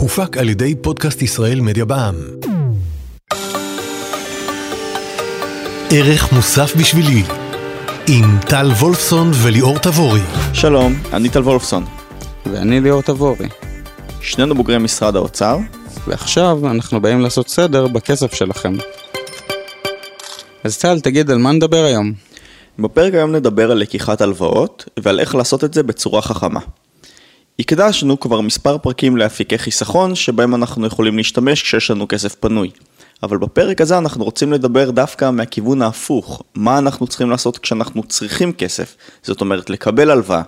הופק על ידי פודקאסט ישראל מדיה בע"מ. ערך מוסף בשבילי עם טל וולפסון וליאור תבורי. שלום, אני טל וולפסון. ואני ליאור תבורי. שנינו בוגרי משרד האוצר. ועכשיו אנחנו באים לעשות סדר בכסף שלכם. אז טל, תגיד, על מה נדבר היום? בפרק היום נדבר על לקיחת הלוואות ועל איך לעשות את זה בצורה חכמה. הקדשנו כבר מספר פרקים לאפיקי חיסכון שבהם אנחנו יכולים להשתמש כשיש לנו כסף פנוי. אבל בפרק הזה אנחנו רוצים לדבר דווקא מהכיוון ההפוך, מה אנחנו צריכים לעשות כשאנחנו צריכים כסף, זאת אומרת לקבל הלוואה.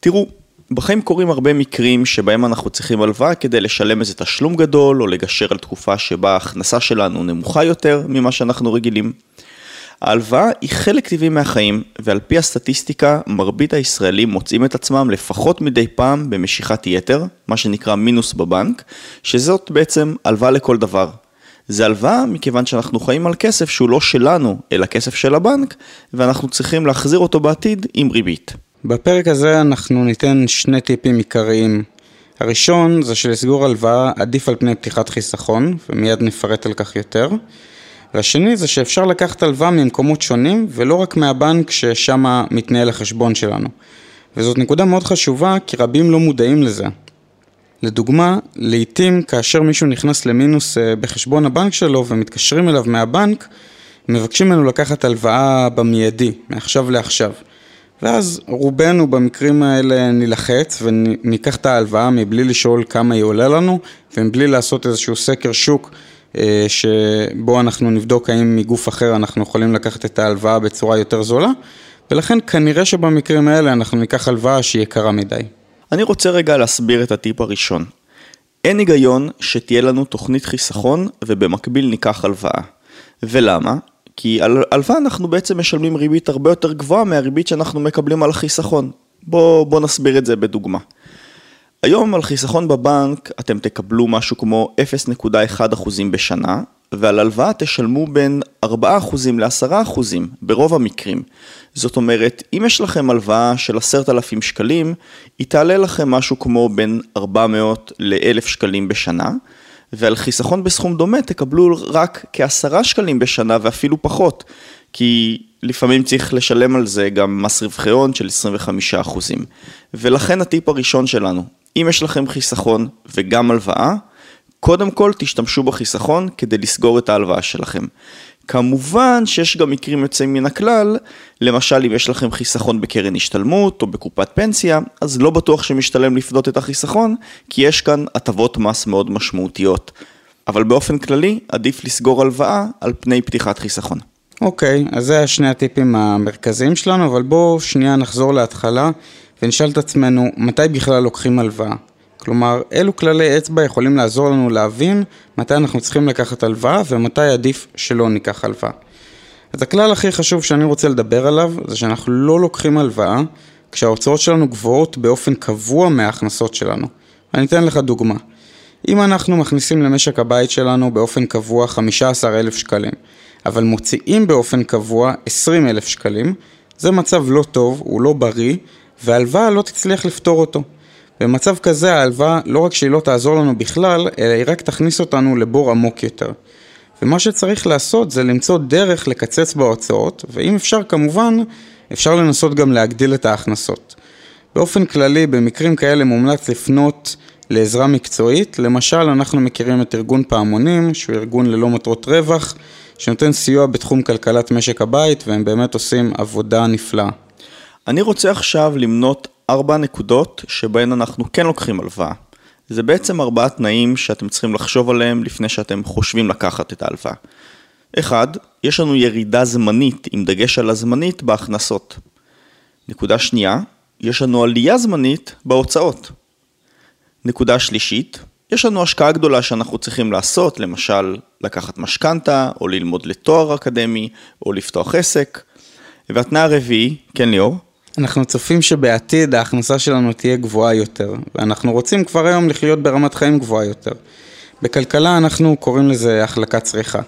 תראו, בחיים קורים הרבה מקרים שבהם אנחנו צריכים הלוואה כדי לשלם איזה תשלום גדול או לגשר על תקופה שבה ההכנסה שלנו נמוכה יותר ממה שאנחנו רגילים. ההלוואה היא חלק טבעי מהחיים, ועל פי הסטטיסטיקה, מרבית הישראלים מוצאים את עצמם לפחות מדי פעם במשיכת יתר, מה שנקרא מינוס בבנק, שזאת בעצם הלוואה לכל דבר. זה הלוואה מכיוון שאנחנו חיים על כסף שהוא לא שלנו, אלא כסף של הבנק, ואנחנו צריכים להחזיר אותו בעתיד עם ריבית. בפרק הזה אנחנו ניתן שני טיפים עיקריים. הראשון זה שלסגור הלוואה עדיף על פני פתיחת חיסכון, ומיד נפרט על כך יותר. והשני זה שאפשר לקחת הלוואה ממקומות שונים ולא רק מהבנק ששם מתנהל החשבון שלנו. וזאת נקודה מאוד חשובה כי רבים לא מודעים לזה. לדוגמה, לעיתים כאשר מישהו נכנס למינוס אה, בחשבון הבנק שלו ומתקשרים אליו מהבנק, מבקשים ממנו לקחת הלוואה במיידי, מעכשיו לעכשיו. ואז רובנו במקרים האלה נלחץ וניקח את ההלוואה מבלי לשאול כמה היא עולה לנו ומבלי לעשות איזשהו סקר שוק שבו אנחנו נבדוק האם מגוף אחר אנחנו יכולים לקחת את ההלוואה בצורה יותר זולה, ולכן כנראה שבמקרים האלה אנחנו ניקח הלוואה שהיא יקרה מדי. אני רוצה רגע להסביר את הטיפ הראשון. אין היגיון שתהיה לנו תוכנית חיסכון ובמקביל ניקח הלוואה. ולמה? כי על הלוואה אנחנו בעצם משלמים ריבית הרבה יותר גבוהה מהריבית שאנחנו מקבלים על החיסכון. בואו בוא נסביר את זה בדוגמה. היום על חיסכון בבנק אתם תקבלו משהו כמו 0.1% בשנה, ועל הלוואה תשלמו בין 4% ל-10% ברוב המקרים. זאת אומרת, אם יש לכם הלוואה של 10,000 שקלים, היא תעלה לכם משהו כמו בין 400 ל-1,000 שקלים בשנה, ועל חיסכון בסכום דומה תקבלו רק כ-10 שקלים בשנה ואפילו פחות, כי לפעמים צריך לשלם על זה גם מס רווחי הון של 25%. ולכן הטיפ הראשון שלנו, אם יש לכם חיסכון וגם הלוואה, קודם כל תשתמשו בחיסכון כדי לסגור את ההלוואה שלכם. כמובן שיש גם מקרים יוצאים מן הכלל, למשל אם יש לכם חיסכון בקרן השתלמות או בקופת פנסיה, אז לא בטוח שמשתלם לפדות את החיסכון, כי יש כאן הטבות מס מאוד משמעותיות. אבל באופן כללי, עדיף לסגור הלוואה על פני פתיחת חיסכון. אוקיי, okay, אז זה שני הטיפים המרכזיים שלנו, אבל בואו שנייה נחזור להתחלה ונשאל את עצמנו מתי בכלל לוקחים הלוואה. כלומר, אילו כללי אצבע יכולים לעזור לנו להבין מתי אנחנו צריכים לקחת הלוואה ומתי עדיף שלא ניקח הלוואה. אז הכלל הכי חשוב שאני רוצה לדבר עליו זה שאנחנו לא לוקחים הלוואה כשההוצאות שלנו גבוהות באופן קבוע מההכנסות שלנו. אני אתן לך דוגמה. אם אנחנו מכניסים למשק הבית שלנו באופן קבוע 15,000 שקלים, אבל מוציאים באופן קבוע 20,000 שקלים, זה מצב לא טוב, הוא לא בריא, והלוואה לא תצליח לפתור אותו. במצב כזה ההלוואה לא רק שהיא לא תעזור לנו בכלל, אלא היא רק תכניס אותנו לבור עמוק יותר. ומה שצריך לעשות זה למצוא דרך לקצץ בהוצאות, ואם אפשר כמובן, אפשר לנסות גם להגדיל את ההכנסות. באופן כללי, במקרים כאלה מומלץ לפנות לעזרה מקצועית, למשל אנחנו מכירים את ארגון פעמונים, שהוא ארגון ללא מטרות רווח, שנותן סיוע בתחום כלכלת משק הבית, והם באמת עושים עבודה נפלאה. אני רוצה עכשיו למנות ארבע נקודות שבהן אנחנו כן לוקחים הלוואה. זה בעצם ארבעה תנאים שאתם צריכים לחשוב עליהם לפני שאתם חושבים לקחת את ההלוואה. אחד, יש לנו ירידה זמנית, עם דגש על הזמנית, בהכנסות. נקודה שנייה, יש לנו עלייה זמנית בהוצאות. נקודה שלישית, יש לנו השקעה גדולה שאנחנו צריכים לעשות, למשל לקחת משכנתה, או ללמוד לתואר אקדמי, או לפתוח עסק. והתנאי הרביעי, כן ליאור? אנחנו צופים שבעתיד ההכנסה שלנו תהיה גבוהה יותר, ואנחנו רוצים כבר היום לחיות ברמת חיים גבוהה יותר. בכלכלה אנחנו קוראים לזה החלקת צריכה.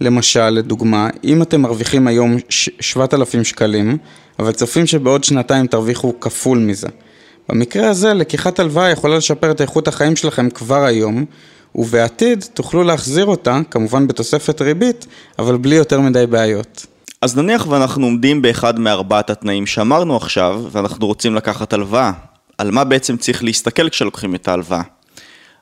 למשל, לדוגמה, אם אתם מרוויחים היום 7,000 שקלים, אבל צופים שבעוד שנתיים תרוויחו כפול מזה. במקרה הזה, לקיחת הלוואה יכולה לשפר את איכות החיים שלכם כבר היום, ובעתיד תוכלו להחזיר אותה, כמובן בתוספת ריבית, אבל בלי יותר מדי בעיות. אז נניח ואנחנו עומדים באחד מארבעת התנאים שאמרנו עכשיו, ואנחנו רוצים לקחת הלוואה. על מה בעצם צריך להסתכל כשלוקחים את ההלוואה?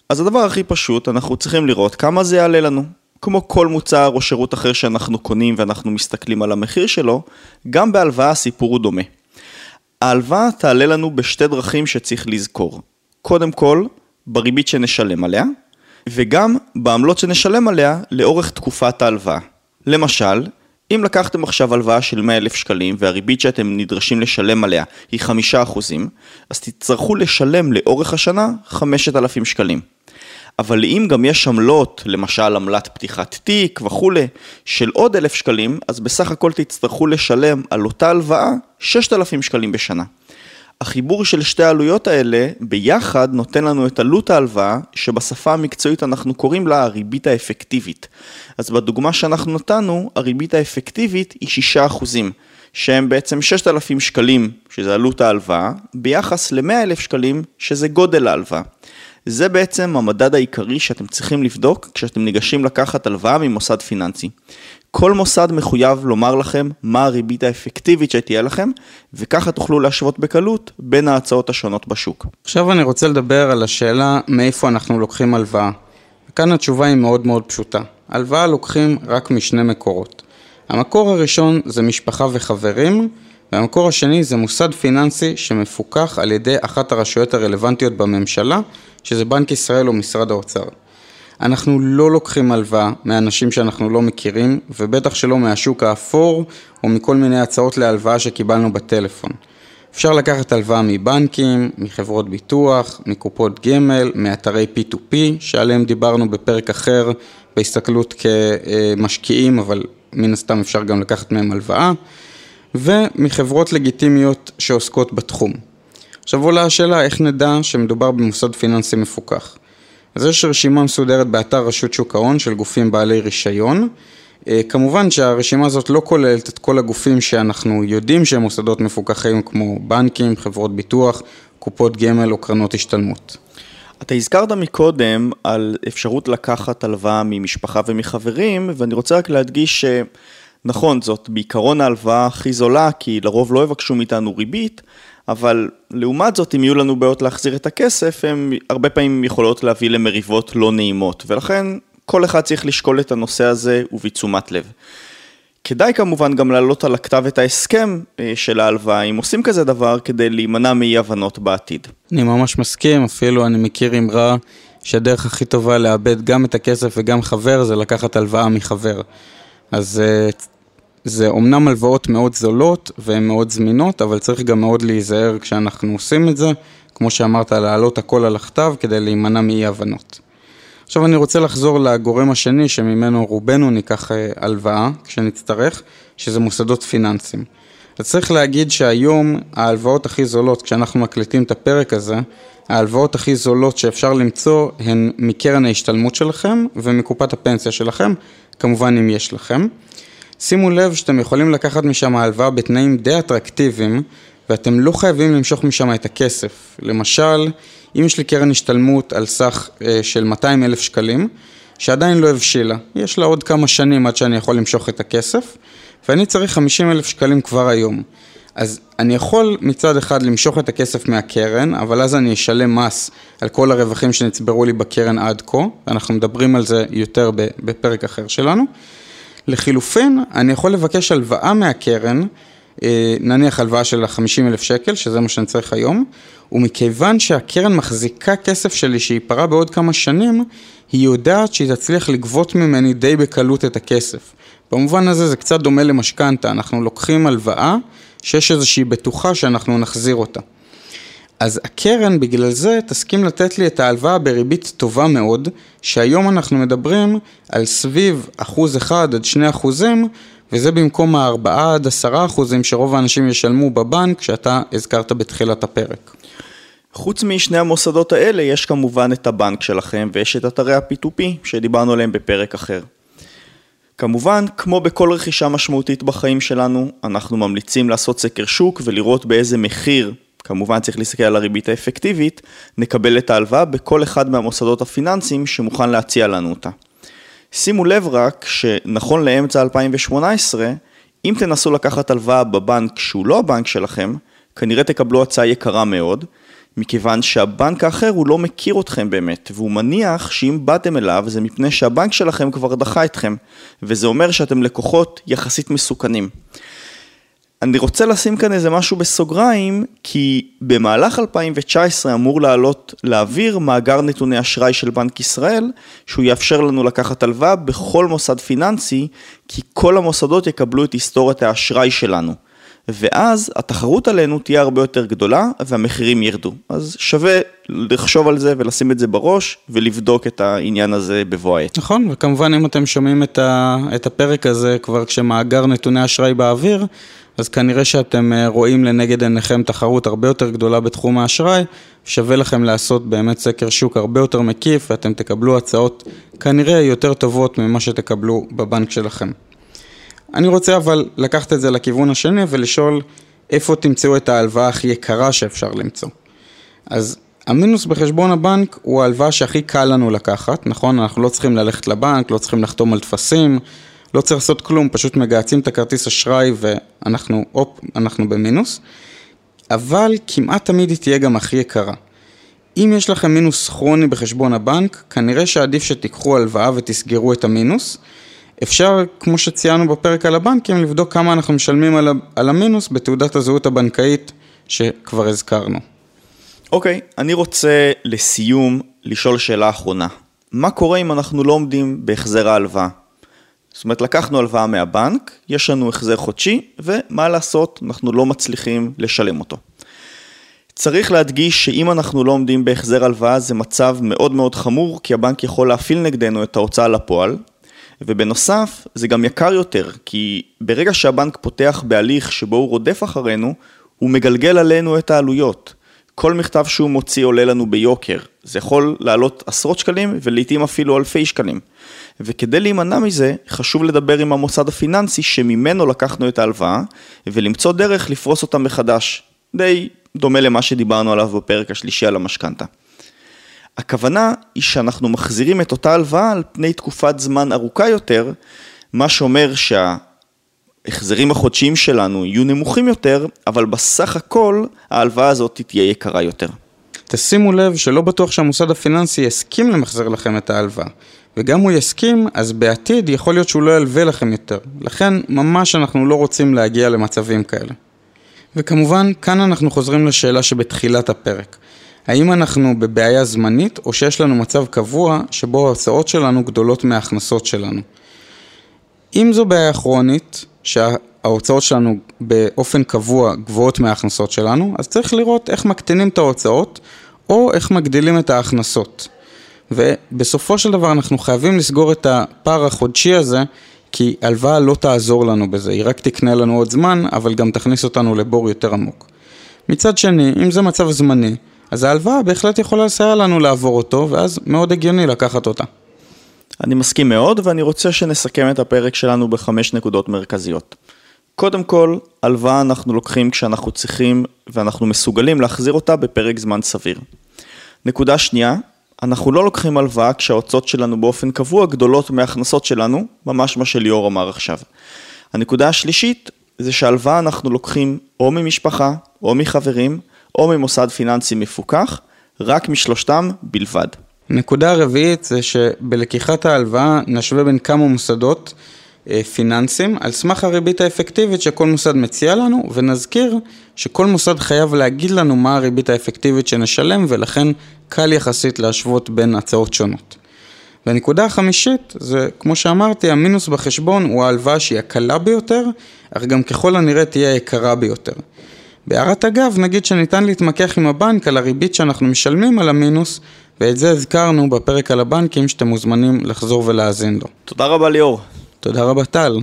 אז הדבר הכי פשוט, אנחנו צריכים לראות כמה זה יעלה לנו. כמו כל מוצר או שירות אחר שאנחנו קונים ואנחנו מסתכלים על המחיר שלו, גם בהלוואה הסיפור הוא דומה. ההלוואה תעלה לנו בשתי דרכים שצריך לזכור. קודם כל, בריבית שנשלם עליה, וגם בעמלות שנשלם עליה לאורך תקופת ההלוואה. למשל, אם לקחתם עכשיו הלוואה של 100 אלף שקלים והריבית שאתם נדרשים לשלם עליה היא 5%, אז תצטרכו לשלם לאורך השנה 5,000 שקלים. אבל אם גם יש עמלות, למשל עמלת פתיחת תיק וכולי, של עוד אלף שקלים, אז בסך הכל תצטרכו לשלם על אותה הלוואה 6,000 שקלים בשנה. החיבור של שתי העלויות האלה ביחד נותן לנו את עלות ההלוואה, שבשפה המקצועית אנחנו קוראים לה הריבית האפקטיבית. אז בדוגמה שאנחנו נתנו, הריבית האפקטיבית היא 6%, שהם בעצם 6,000 שקלים, שזה עלות ההלוואה, ביחס ל-100,000 שקלים, שזה גודל ההלוואה. זה בעצם המדד העיקרי שאתם צריכים לבדוק כשאתם ניגשים לקחת הלוואה ממוסד פיננסי. כל מוסד מחויב לומר לכם מה הריבית האפקטיבית שתהיה לכם, וככה תוכלו להשוות בקלות בין ההצעות השונות בשוק. עכשיו אני רוצה לדבר על השאלה מאיפה אנחנו לוקחים הלוואה. וכאן התשובה היא מאוד מאוד פשוטה. הלוואה לוקחים רק משני מקורות. המקור הראשון זה משפחה וחברים, והמקור השני זה מוסד פיננסי שמפוקח על ידי אחת הרשויות הרלוונטיות בממשלה, שזה בנק ישראל או משרד האוצר. אנחנו לא לוקחים הלוואה מאנשים שאנחנו לא מכירים, ובטח שלא מהשוק האפור או מכל מיני הצעות להלוואה שקיבלנו בטלפון. אפשר לקחת הלוואה מבנקים, מחברות ביטוח, מקופות גמל, מאתרי P2P, שעליהם דיברנו בפרק אחר בהסתכלות כמשקיעים, אבל מן הסתם אפשר גם לקחת מהם הלוואה, ומחברות לגיטימיות שעוסקות בתחום. עכשיו עולה השאלה איך נדע שמדובר במוסד פיננסי מפוקח. אז יש רשימה מסודרת באתר רשות שוק ההון של גופים בעלי רישיון. אה, כמובן שהרשימה הזאת לא כוללת את כל הגופים שאנחנו יודעים שהם מוסדות מפוקחים כמו בנקים, חברות ביטוח, קופות גמל או קרנות השתלמות. אתה הזכרת מקודם על אפשרות לקחת הלוואה ממשפחה ומחברים, ואני רוצה רק להדגיש שנכון, זאת בעיקרון ההלוואה הכי זולה, כי לרוב לא יבקשו מאיתנו ריבית, אבל לעומת זאת, אם יהיו לנו בעיות להחזיר את הכסף, הן הרבה פעמים יכולות להביא למריבות לא נעימות, ולכן כל אחד צריך לשקול את הנושא הזה ובתשומת לב. כדאי כמובן גם להעלות על הכתב את ההסכם אה, של ההלוואה, אם עושים כזה דבר, כדי להימנע מאי הבנות בעתיד. אני ממש מסכים, אפילו אני מכיר אמרה שהדרך הכי טובה לאבד גם את הכסף וגם חבר זה לקחת הלוואה מחבר. אז אה, זה אומנם הלוואות מאוד זולות והן מאוד זמינות, אבל צריך גם מאוד להיזהר כשאנחנו עושים את זה, כמו שאמרת, להעלות הכל על הכתב כדי להימנע מאי הבנות. עכשיו אני רוצה לחזור לגורם השני שממנו רובנו ניקח אה, הלוואה כשנצטרך, שזה מוסדות פיננסיים. אז צריך להגיד שהיום ההלוואות הכי זולות, כשאנחנו מקליטים את הפרק הזה, ההלוואות הכי זולות שאפשר למצוא הן מקרן ההשתלמות שלכם ומקופת הפנסיה שלכם, כמובן אם יש לכם. שימו לב שאתם יכולים לקחת משם הלוואה בתנאים די אטרקטיביים ואתם לא חייבים למשוך משם את הכסף. למשל, אם יש לי קרן השתלמות על סך אה, של 200 אלף שקלים, שעדיין לא הבשילה, יש לה עוד כמה שנים עד שאני יכול למשוך את הכסף, ואני צריך 50 אלף שקלים כבר היום. אז אני יכול מצד אחד למשוך את הכסף מהקרן, אבל אז אני אשלם מס על כל הרווחים שנצברו לי בקרן עד כה, ואנחנו מדברים על זה יותר בפרק אחר שלנו. לחילופין, אני יכול לבקש הלוואה מהקרן, אה, נניח הלוואה של ה-50 אלף שקל, שזה מה שאני צריך היום, ומכיוון שהקרן מחזיקה כסף שלי שייפרע בעוד כמה שנים, היא יודעת שהיא תצליח לגבות ממני די בקלות את הכסף. במובן הזה זה קצת דומה למשכנתה, אנחנו לוקחים הלוואה שיש איזושהי בטוחה שאנחנו נחזיר אותה. אז הקרן בגלל זה תסכים לתת לי את ההלוואה בריבית טובה מאוד, שהיום אנחנו מדברים על סביב אחוז אחד עד שני אחוזים, וזה במקום הארבעה עד עשרה אחוזים שרוב האנשים ישלמו בבנק, שאתה הזכרת בתחילת הפרק. חוץ משני המוסדות האלה, יש כמובן את הבנק שלכם ויש את אתרי ה-P2P שדיברנו עליהם בפרק אחר. כמובן, כמו בכל רכישה משמעותית בחיים שלנו, אנחנו ממליצים לעשות סקר שוק ולראות באיזה מחיר כמובן צריך להסתכל על הריבית האפקטיבית, נקבל את ההלוואה בכל אחד מהמוסדות הפיננסיים שמוכן להציע לנו אותה. שימו לב רק שנכון לאמצע 2018, אם תנסו לקחת הלוואה בבנק שהוא לא הבנק שלכם, כנראה תקבלו הצעה יקרה מאוד, מכיוון שהבנק האחר הוא לא מכיר אתכם באמת, והוא מניח שאם באתם אליו זה מפני שהבנק שלכם כבר דחה אתכם, וזה אומר שאתם לקוחות יחסית מסוכנים. אני רוצה לשים כאן איזה משהו בסוגריים, כי במהלך 2019 אמור לעלות, להעביר מאגר נתוני אשראי של בנק ישראל, שהוא יאפשר לנו לקחת הלוואה בכל מוסד פיננסי, כי כל המוסדות יקבלו את היסטוריית האשראי שלנו. ואז התחרות עלינו תהיה הרבה יותר גדולה והמחירים ירדו. אז שווה לחשוב על זה ולשים את זה בראש ולבדוק את העניין הזה בבוא העת. נכון, וכמובן אם אתם שומעים את, ה, את הפרק הזה כבר כשמאגר נתוני אשראי באוויר, אז כנראה שאתם אה, רואים לנגד עיניכם תחרות הרבה יותר גדולה בתחום האשראי, שווה לכם לעשות באמת סקר שוק הרבה יותר מקיף ואתם תקבלו הצעות כנראה יותר טובות ממה שתקבלו בבנק שלכם. אני רוצה אבל לקחת את זה לכיוון השני ולשאול איפה תמצאו את ההלוואה הכי יקרה שאפשר למצוא. אז המינוס בחשבון הבנק הוא ההלוואה שהכי קל לנו לקחת, נכון? אנחנו לא צריכים ללכת לבנק, לא צריכים לחתום על טפסים, לא צריך לעשות כלום, פשוט מגהצים את הכרטיס אשראי ואנחנו, הופ, אנחנו במינוס. אבל כמעט תמיד היא תהיה גם הכי יקרה. אם יש לכם מינוס כרוני בחשבון הבנק, כנראה שעדיף שתיקחו הלוואה ותסגרו את המינוס. אפשר, כמו שציינו בפרק על הבנקים, לבדוק כמה אנחנו משלמים על, המינוס בתעודת הזהות הבנקאית שכבר הזכרנו. אוקיי, okay, אני רוצה לסיום לשאול שאלה אחרונה. מה קורה אם אנחנו לא עומדים בהחזר ההלוואה? זאת אומרת, לקחנו הלוואה מהבנק, יש לנו החזר חודשי, ומה לעשות, אנחנו לא מצליחים לשלם אותו. צריך להדגיש שאם אנחנו לא עומדים בהחזר הלוואה זה מצב מאוד מאוד חמור, כי הבנק יכול להפעיל נגדנו את ההוצאה לפועל, ובנוסף, זה גם יקר יותר, כי ברגע שהבנק פותח בהליך שבו הוא רודף אחרינו, הוא מגלגל עלינו את העלויות. כל מכתב שהוא מוציא עולה לנו ביוקר. זה יכול לעלות עשרות שקלים ולעיתים אפילו אלפי שקלים. וכדי להימנע מזה, חשוב לדבר עם המוסד הפיננסי שממנו לקחנו את ההלוואה, ולמצוא דרך לפרוס אותה מחדש. די דומה למה שדיברנו עליו בפרק השלישי על המשכנתה. הכוונה היא שאנחנו מחזירים את אותה הלוואה על פני תקופת זמן ארוכה יותר, מה שאומר שההחזרים החודשיים שלנו יהיו נמוכים יותר, אבל בסך הכל ההלוואה הזאת תהיה יקרה יותר. תשימו לב שלא בטוח שהמוסד הפיננסי יסכים למחזר לכם את ההלוואה. וגם הוא יסכים, אז בעתיד יכול להיות שהוא לא ילווה לכם יותר. לכן ממש אנחנו לא רוצים להגיע למצבים כאלה. וכמובן, כאן אנחנו חוזרים לשאלה שבתחילת הפרק. האם אנחנו בבעיה זמנית או שיש לנו מצב קבוע שבו ההוצאות שלנו גדולות מההכנסות שלנו? אם זו בעיה כרונית, שההוצאות שלנו באופן קבוע גבוהות מההכנסות שלנו, אז צריך לראות איך מקטינים את ההוצאות או איך מגדילים את ההכנסות. ובסופו של דבר אנחנו חייבים לסגור את הפער החודשי הזה, כי הלוואה לא תעזור לנו בזה, היא רק תקנה לנו עוד זמן, אבל גם תכניס אותנו לבור יותר עמוק. מצד שני, אם זה מצב זמני, אז ההלוואה בהחלט יכולה לסייע לנו לעבור אותו, ואז מאוד הגיוני לקחת אותה. אני מסכים מאוד, ואני רוצה שנסכם את הפרק שלנו בחמש נקודות מרכזיות. קודם כל, הלוואה אנחנו לוקחים כשאנחנו צריכים ואנחנו מסוגלים להחזיר אותה בפרק זמן סביר. נקודה שנייה, אנחנו לא לוקחים הלוואה כשההוצאות שלנו באופן קבוע גדולות מההכנסות שלנו, ממש מה שליאור אמר עכשיו. הנקודה השלישית זה שהלוואה אנחנו לוקחים או ממשפחה או מחברים או ממוסד פיננסי מפוקח, רק משלושתם בלבד. נקודה רביעית זה שבלקיחת ההלוואה נשווה בין כמה מוסדות אה, פיננסיים על סמך הריבית האפקטיבית שכל מוסד מציע לנו ונזכיר שכל מוסד חייב להגיד לנו מה הריבית האפקטיבית שנשלם ולכן קל יחסית להשוות בין הצעות שונות. והנקודה החמישית זה כמו שאמרתי המינוס בחשבון הוא ההלוואה שהיא הקלה ביותר אך גם ככל הנראה תהיה היקרה ביותר. בהערת אגב נגיד שניתן להתמקח עם הבנק על הריבית שאנחנו משלמים על המינוס ואת זה הזכרנו בפרק על הבנקים שאתם מוזמנים לחזור ולהאזין לו. תודה רבה ליאור. תודה רבה טל.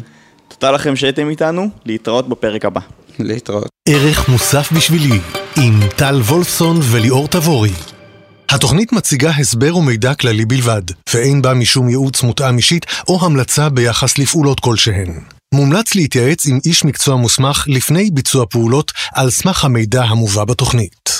תודה לכם שהייתם איתנו, להתראות בפרק הבא. להתראות. ערך מוסף בשבילי, עם טל וולפסון וליאור תבורי. התוכנית מציגה הסבר ומידע כללי בלבד, ואין בה משום ייעוץ מותאם אישית או המלצה ביחס לפעולות כלשהן. מומלץ להתייעץ עם איש מקצוע מוסמך לפני ביצוע פעולות על סמך המידע המובא בתוכנית.